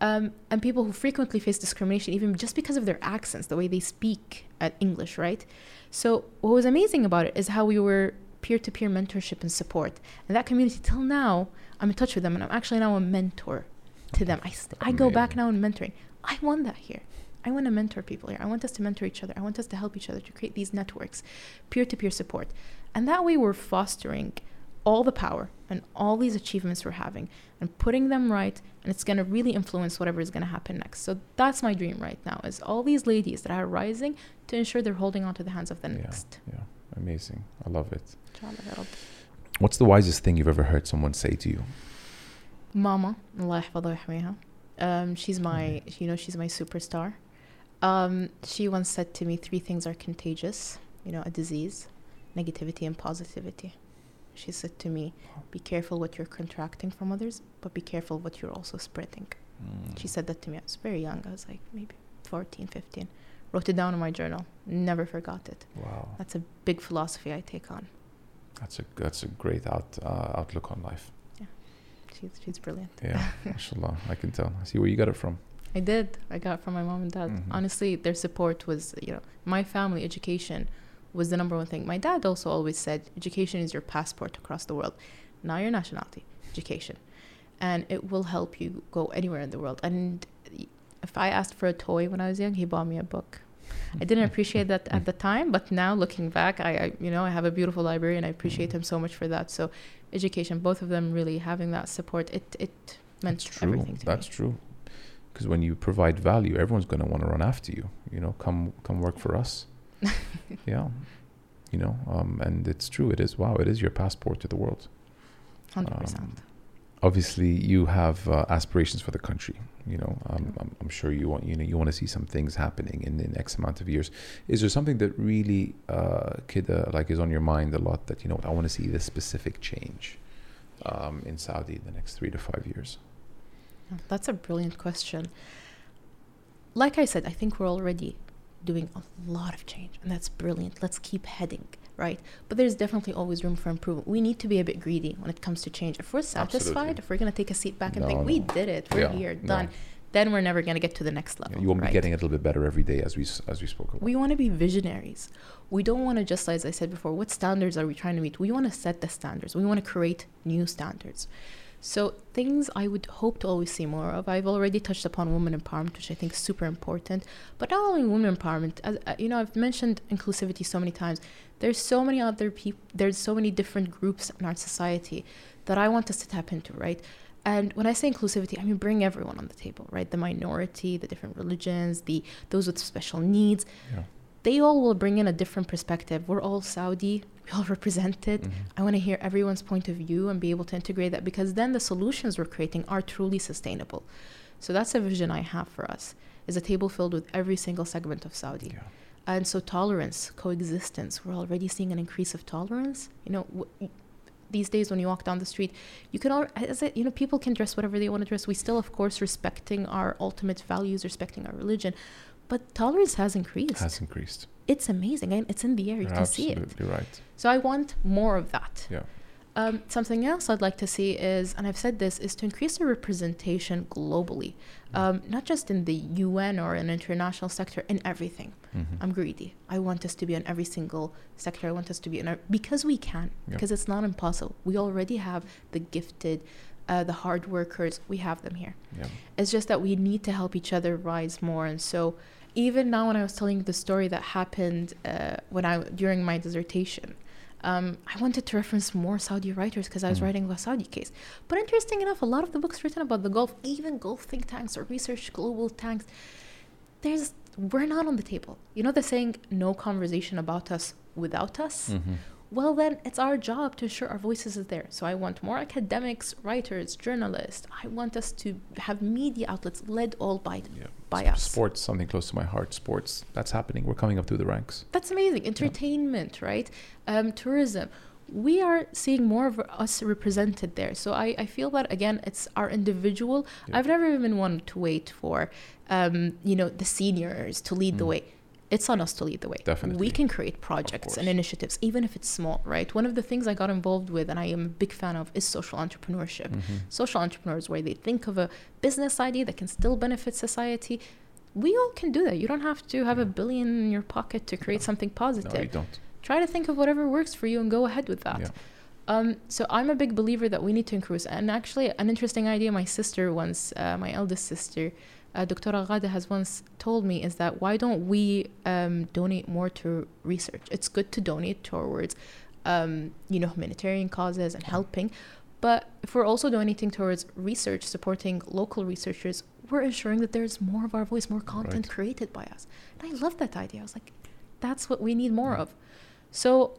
um, and people who frequently face discrimination, even just because of their accents, the way they speak at English, right? So what was amazing about it is how we were peer-to-peer mentorship and support, and that community till now, I'm in touch with them, and I'm actually now a mentor to them. I, st- I go back now in mentoring. I want that here. I want to mentor people here. I want us to mentor each other. I want us to help each other to create these networks, peer to peer support. And that way we're fostering all the power and all these achievements we're having and putting them right and it's going to really influence whatever is going to happen next. So that's my dream right now is all these ladies that are rising to ensure they're holding on to the hands of the yeah, next. yeah. Amazing. I love it. What's the wisest thing you've ever heard someone say to you? Mama allah um, she's my you know she's my superstar. Um, she once said to me, three things are contagious, you know, a disease, negativity, and positivity. She said to me, be careful what you're contracting from others, but be careful what you're also spreading. Mm. She said that to me. I was very young. I was like maybe 14, 15. Wrote it down in my journal. Never forgot it. Wow, That's a big philosophy I take on. that's a that's a great out uh, outlook on life. Yeah, she's, she's brilliant. Yeah, mashallah, I can tell. I see where you got it from. I did. I got from my mom and dad. Mhm. Honestly, their support was, you know, my family education was the number one thing. My dad also always said, education is your passport across the world, not your nationality. Education, and it will help you go anywhere in the world. And if I asked for a toy when I was young, he bought me a book. I didn't appreciate that at the time, but now looking back, I, I you know I have a beautiful library and I appreciate him so much for that. So, education, both of them really having that support, it it meant That's true. everything to That's me. true. Because when you provide value, everyone's going to want to run after you. You know, come come work for us. yeah, you know, um, and it's true. It is wow. It is your passport to the world. Hundred percent. Um, obviously, you have uh, aspirations for the country. You know, um, I'm, I'm sure you want you know you want to see some things happening in the next amount of years. Is there something that really uh, kida like is on your mind a lot that you know I want to see this specific change um, in Saudi in the next three to five years? That's a brilliant question. Like I said, I think we're already doing a lot of change, and that's brilliant. Let's keep heading, right? But there's definitely always room for improvement. We need to be a bit greedy when it comes to change. If we're satisfied, Absolutely. if we're going to take a seat back and No, think, we did it, we're Yeah, here, no. done, then we're never going to get to the next level. you won't right? be getting a little bit better every day, as we as we spoke about. We want to be visionaries. We don't want to just, as I said before, what standards are we trying to meet? We want to set the standards. We want to create new standards. So things I would hope to always see more of. I've already touched upon women empowerment, which I think is super important. But not only women empowerment, as uh, you know, I've mentioned inclusivity so many times. There's so many other people. There's so many different groups in our society that I want us to tap into, right? And when I say inclusivity, I mean bring everyone on the table, right? The minority, the different religions, the those with special needs. Yeah. They all will bring in a different perspective. We're all Saudi. We all represent it. Mhm. I want to hear everyone's point of view and be able to integrate that because then the solutions we're creating are truly sustainable. So that's a vision I have for us. Is a table filled with every single segment of Saudi. Yeah. And so tolerance, coexistence, we're already seeing an increase of tolerance. You know, w- these days when you walk down the street, you can all, as it, you know, people can dress whatever they want to dress. We still, of course, respecting our ultimate values, respecting our religion, but tolerance has increased. Has increased. it's amazing, and it's in the air. You You're can see it. absolutely right. So I want more of that. Yeah. Um, something else I'd like to see is, and I've said this, is to increase the representation globally, um, not just in the UN or an international sector, in everything. Mhm. I'm greedy. I want us to be in every single sector. I want us to be in our, because we can, Yeah. because it's not impossible. We already have the gifted, uh, the hard workers. We have them here. Yeah. It's just that we need to help each other rise more. And so, even now, when I was telling the story that happened uh, when I during my dissertation, um, I wanted to reference more Saudi writers because I was Mm. writing about Saudi case. But interesting enough, a lot of the books written about the Gulf, even Gulf think tanks or research global tanks, there's we're not on the table. You know the saying, "No conversation about us without us." Mhm. Well, then it's our job to ensure our voices is there. So I want more academics, writers, journalists. I want us to have media outlets led all by Yeah. by S- us. Sports, something close to my heart. Sports, that's happening. We're coming up through the ranks. That's amazing. Entertainment, right? Um, tourism. We are seeing more of us represented there. So I, I feel that again, it's our individual. Yeah. I've never even wanted to wait for, um, you know, the seniors to lead the Mm. way. It's on us to lead the way. Definitely. We can create projects and initiatives, even if it's small, right? One of the things I got involved with, and I am a big fan of, is social entrepreneurship. Mhm. Social entrepreneurs, where they think of a business idea that can still benefit society. We all can do that. You don't have to have a billion in your pocket to create No. something No, positive you don't. try to think of whatever works for you and go ahead with that. Yeah. Um, so I'm a big believer that we need to increase. And actually, an interesting idea my sister once, uh, my eldest sister, uh, Dr. Ghada has once told me is that why don't we um, donate more to research? It's good to donate towards, um, you know, humanitarian causes and helping. But if we're also donating towards research, supporting local researchers, we're ensuring that there's more of our voice, more content Right. created by us. And I love that idea. I was like, that's what we need more Yeah. of. So,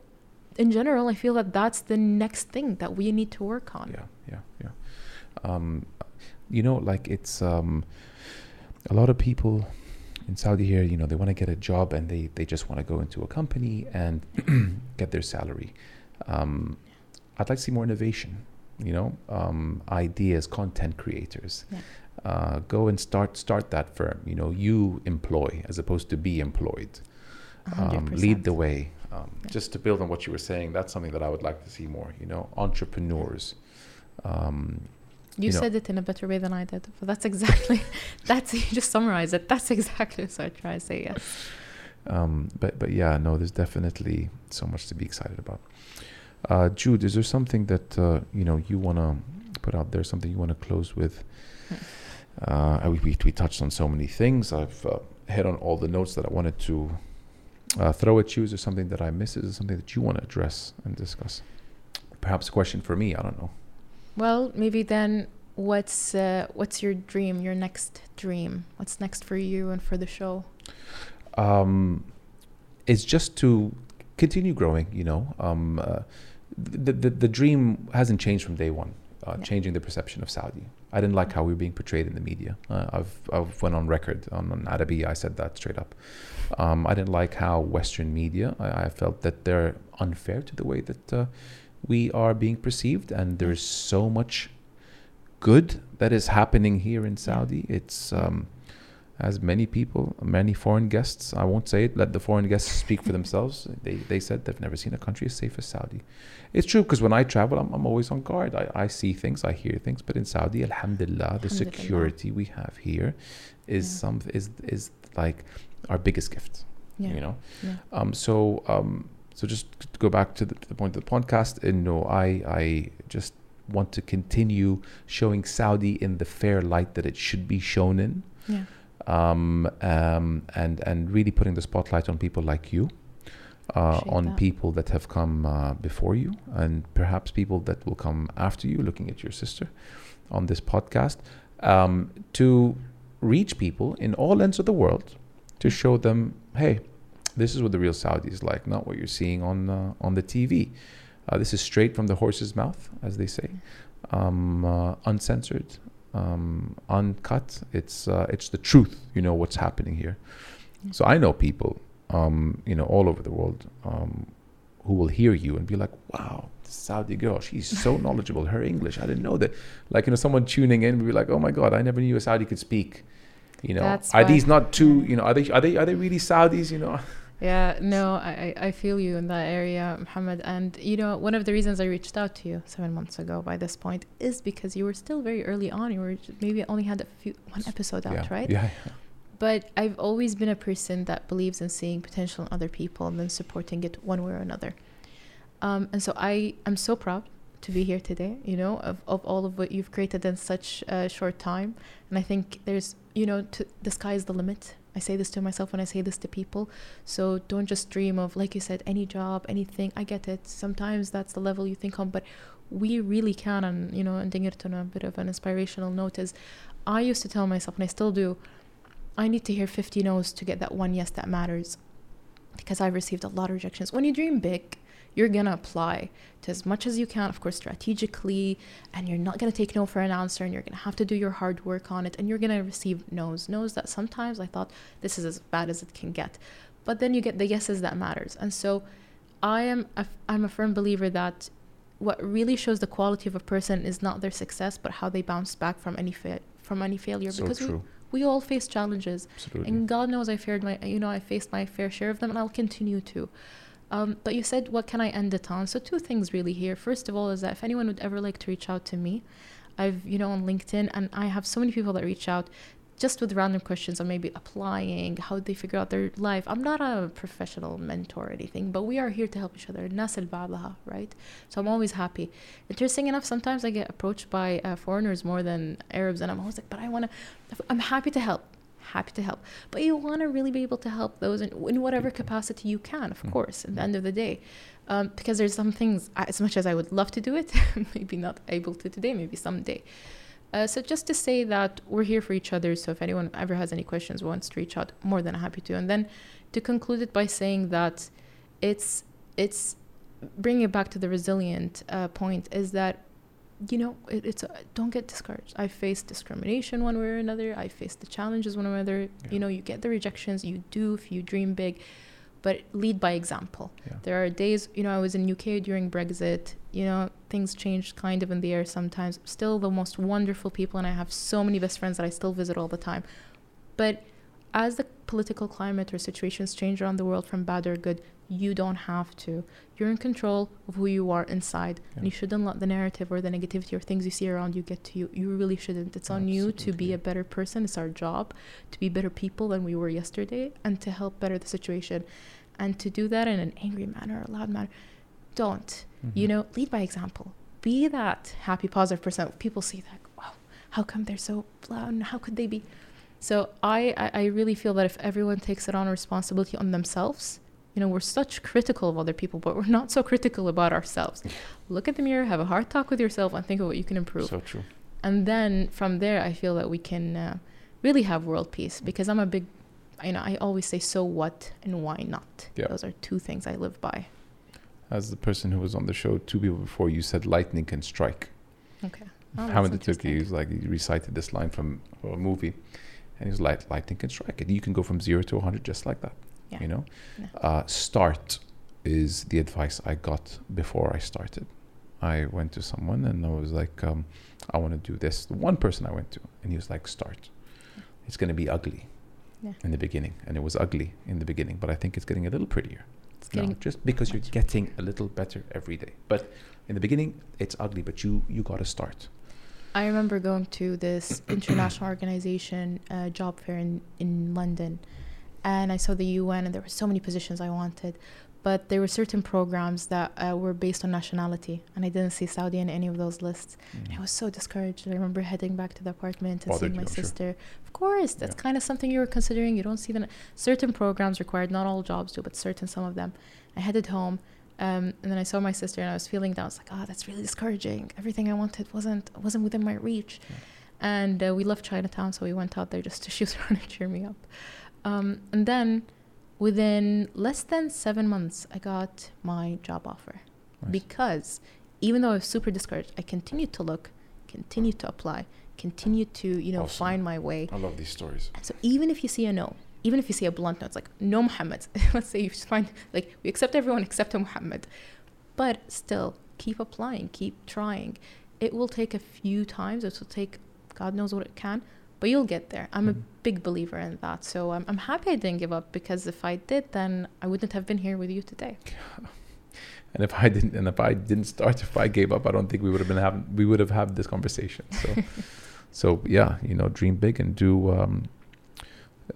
in general, I feel that that's the next thing that we need to work on. Yeah, yeah, yeah. Um, you know, like it's um, a lot of people in Saudi here. You know, they want to get a job and they they just want to go into a company and get their salary. Um, I'd like to see more innovation. You know, um, ideas, content creators. Yeah. Uh, go and start start that firm. You know, you employ as opposed to be employed. Um, lead the way. Um, Yeah. Just to build on what you were saying, that's something that I would like to see more. You know, entrepreneurs. You, you know- said it in a better way than I did, but that's exactly that's you just summarized it. That's exactly what I try to say. Yes. um, but but yeah, no, there's definitely so much to be excited about. Uh, Jood, is there something that uh, you know you want to put out there? Something you want to close with? Uh, we, we we touched on so many things. I've uh, hit on all the notes that I wanted to uh, throw at you. Is there something that I missed? Is there something that you want to address and discuss? Perhaps a question for me. I don't know. Well, maybe then, what's uh, what's your dream? Your next dream? What's next for you and for the show? um, it's just to continue growing. You know, um, uh, the, the the dream hasn't changed from day one. Uh, Yeah. Changing the perception of Saudi. I didn't like how we were being portrayed in the media. Uh, I've I've went on record on, on Arabi. I said that straight up. Um, I didn't like how Western media. I, I felt that they're unfair to the way that uh, we are being perceived, and there's so much good that is happening here in Saudi. It's um, as many people, many foreign guests, I won't say it, let the foreign guests speak for themselves. They, they said they've never seen a country as safe as Saudi. It's true because when I travel, I'm, I'm always on guard. I, I see things, I hear things. But in Saudi, alhamdulillah, the security we have here is Yeah. some is is like our biggest gift. Yeah. You know, Yeah. um, so um, so just to go back to the, to the point of the podcast, and no, I I just want to continue showing Saudi in the fair light that it should be shown in Yeah. um, um, and and really putting the spotlight on people like you, uh, on that. people that have come uh, before you, and perhaps people that will come after you. Looking at your sister on this podcast, um, to reach people in all ends of the world, to show them, hey, this is what the real Saudi is like, not what you're seeing on uh, on the TV. Uh, this is straight from the horse's mouth, as they say, um, uh, uncensored, um, uncut. It's uh, it's the truth. You know what's happening here. So I know people, um, you know, all over the world, um, who will hear you and be like, "Wow, this Saudi girl, she's so knowledgeable. Her English, I didn't know that." Like you know, someone tuning in would be like, "Oh my God, I never knew a Saudi could speak." You know, That's are these not too. You know, are they are they are they really Saudis? You know, Yeah, no, I, I feel you in that area, Muhammad. And you know, one of the reasons I reached out to you seven months ago by this point is because you were still very early on. You were maybe only had a few one episode out, yeah, right? Yeah, But I've always been a person that believes in seeing potential in other people and then supporting it one way or another. Um, and so I am so proud to be here today, you know, of, of all of what you've created in such a short time. And I think there's, you know, to, the sky is the limit. I say this to myself when I say this to people. So don't just dream of, like you said, any job, anything. I get it. Sometimes that's the level you think on, but we really can. And, you know, ending it on a bit of an inspirational note is I used to tell myself, and I still do, I need to hear 50 no's to get that one yes that matters. Because I've received a lot of rejections. When you dream big, you're gonna apply to as much as you can, of course, strategically, and you're not gonna take no for an answer, and you're gonna have to do your hard work on it, and you're gonna receive no's. No's that sometimes I thought this is as bad as it can get, but then you get the yeses that matters. And so, I am a, I'm a firm believer that what really shows the quality of a person is not their success, but how they bounce back from any fa- from any failure. so because we, true. we all face challenges. Absolutely. And God knows I fared my, you know, I faced my fair share of them, and I'll continue to. Um, but you said, what can I end it on? So two things really here. First of all, is that if anyone would ever like to reach out to me, I've you know on LinkedIn, and I have so many people that reach out just with random questions on maybe applying, how they figure out their life. I'm not a professional mentor or anything, but we are here to help each other. Nas al right? So I'm always happy. Interesting enough, sometimes I get approached by uh, foreigners more than Arabs, and I'm always like, but I want to, I'm happy to help. Happy to help. But you want to really be able to help those in, in whatever capacity you can, of Mm. course, at the end of the day. Um, because there's some things, as much as I would love to do it, maybe not able to today, maybe someday. Uh, so just to say that we're here for each other. So if anyone ever has any questions, wants to reach out, more than happy to. And then to conclude it by saying that it's it's bringing it back to the resilient uh, point is that you know it, it's uh, don't get discouraged. I faced discrimination one way or another. I faced the challenges one way or another. Yeah. You know, you get the rejections. You do if you dream big, but lead by example. Yeah. There are days, you know, I was in UK during Brexit. You know, things changed kind of in the air sometimes. Still the most wonderful people, and I have so many best friends that I still visit all the time. But as the political climate or situations change around the world from bad or good, you don't have to. You're in control of who you are inside, and you shouldn't let the narrative or the negativity or things you see around you get to you. You really shouldn't. It's on you to be a better person. It's our job to be better people than we were yesterday and to help better the situation. And to do that in an angry manner or a loud manner, don't. You Mhm. know, lead by example. Be that happy, positive person. People see that, wow, how come they're so loud and how could they be? So I, I really feel that if everyone takes it on responsibility on themselves, you know, we're such critical of other people, but we're not so critical about ourselves. Look at the mirror, have a hard talk with yourself, and think of what you can improve. So true. and then from there, I feel that we can uh, really have world peace because I'm a big, you know, I always say, so what and why not? Yeah. Those are two things I live by. As the person who was on the show two people before, you said lightning can strike. Okay. Oh, Hamid that's the Turki, interesting. he was like he recited this line from a movie, and he's like, "Lightning can strike And You can go from zero to 100 just like that." Yeah. You know, Yeah. uh, start is the advice I got before I started. I went to someone and I was like, um, "I want to do this." The one person I went to, and he was like, "Start. It's going to be ugly, Yeah. in the beginning, and it was ugly in the beginning. But I think it's getting a little prettier It's now, just because you're getting a little better every day. But in the beginning, it's ugly. But you you got to start. I remember going to this international organization uh, job fair in, in London, and I saw the UN, and there were so many positions I wanted, but there were certain programs that uh, were based on nationality, and I didn't see Saudi in any of those lists. And I was so discouraged. I remember heading back to the apartment and Bothered seeing my sure. sister. Of course, that's Yeah. kind of something you were considering. You don't see the certain programs required. Not all jobs do, but certain some of them. I headed home, um, and then I saw my sister, and I was feeling down. I was like, "Oh, that's really discouraging. Everything I wanted wasn't wasn't within my reach." And uh, we left Chinatown, so we went out there just to shoot around and cheer me up. Um, and then, within less than seven months, I got my job offer Nice. because even though I was super discouraged, I continued to look, continued to apply, continued to you know Awesome. find my way. I love these stories. And so even if you see a no, even if you see a blunt no, it's like no Muhammad. Let's say you find like we accept everyone except Muhammad, but still keep applying, keep trying. It will take a few times. It will take God knows what it can, but you'll get there. I'm a Mhm. big believer in that. So I'm, I'm happy I didn't give up because if I did, then I wouldn't have been here with you today. And if I didn't, and if I didn't start, if I gave up, I don't think we would have been having, we would have had this conversation. So, so yeah, you know, dream big and do, um,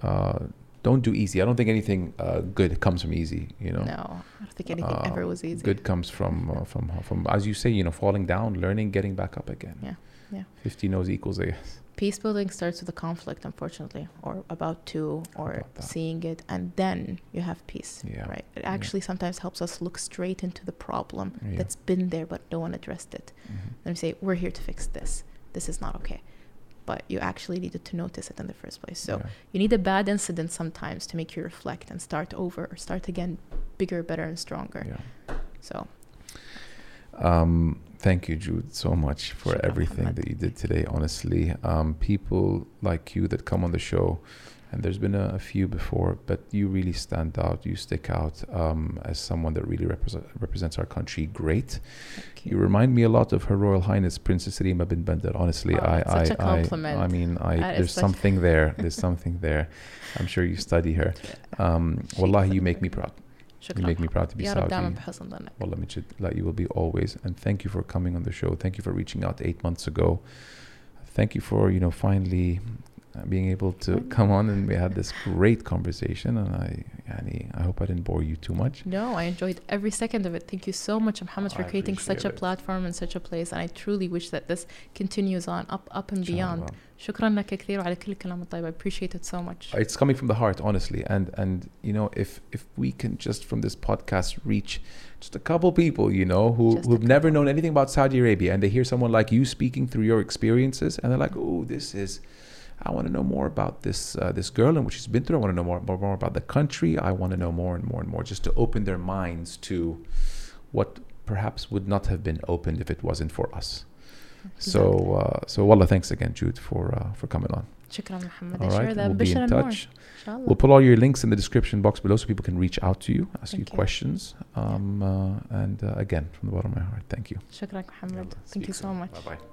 uh, don't do easy. I don't think anything uh, good comes from easy. You know, No, I don't think anything ever Um, was easy. Good comes from uh, from from as you say, you know, falling down, learning, getting back up again. Yeah, yeah. Fifty no's equals a yes. Peace building starts with a conflict, unfortunately, or about to, or about seeing it, and then you have peace. Yeah. Right. It actually sometimes helps us look straight into the problem Yeah. that's been there, but no one addressed it. Mhm. Then we say, "We're here to fix this. This is not okay." But you actually needed to notice it in the first place. So Yeah. you need a bad incident sometimes to make you reflect and start over or start again, bigger, better, and stronger. Yeah. So Um, thank you, Jood, so much for Shukran, everything Muhammad. that you did today. Honestly, um, people like you that come on the show, and there's been a, a few before, but you really stand out. You stick out um, as someone that really represent, represents our country. Great. thank You remind me a lot of Her Royal Highness Princess Rima bin Bandar. Honestly, Oh, I, I, I, compliment. I mean, I, That there's something there. There's something there. I'm sure you study her. Um, wallahi, you make me amazing. proud. You شكرا make me proud to be يا رب دائما Saudi. بحسن ظنك Wallah, Mijid, like you will be always. And thank you for coming on the show. Thank you for reaching out eight months ago. Thank you for, you know, finally uh, being able to Finally. come on and we had this great conversation. And I, yani, I hope I didn't bore you too much. No, I enjoyed every second of it. Thank you so much, Mohammed, for I creating such a appreciate it. platform and such a place. And I truly wish that this continues on up, up and beyond. Inshallah. شكرا لك كثير وعلى كل الكلام الطيب. I appreciate it so much. It's coming from the heart, honestly. And, and you know, if, if we can just from this podcast reach just a couple people, you know, who, Just a who've never couple. known anything about Saudi Arabia and they hear someone like you speaking through your experiences and they're like, oh, this is, I want to know more about this uh, this girl and what she's been through. I want to know more, more, more about the country. I want to know more and more and more, just to open their minds to what perhaps would not have been opened if it wasn't for us. So, uh, so Wallah, thanks again, Jood, for uh, for coming on. Muhammad. All right, we'll be in touch. We'll put all your links in the description box below so people can reach out to you, ask you, you. questions. Um, uh, and uh, again, from the bottom of my heart, thank you. Shukran, Muhammad. Thank you so much. Bye bye.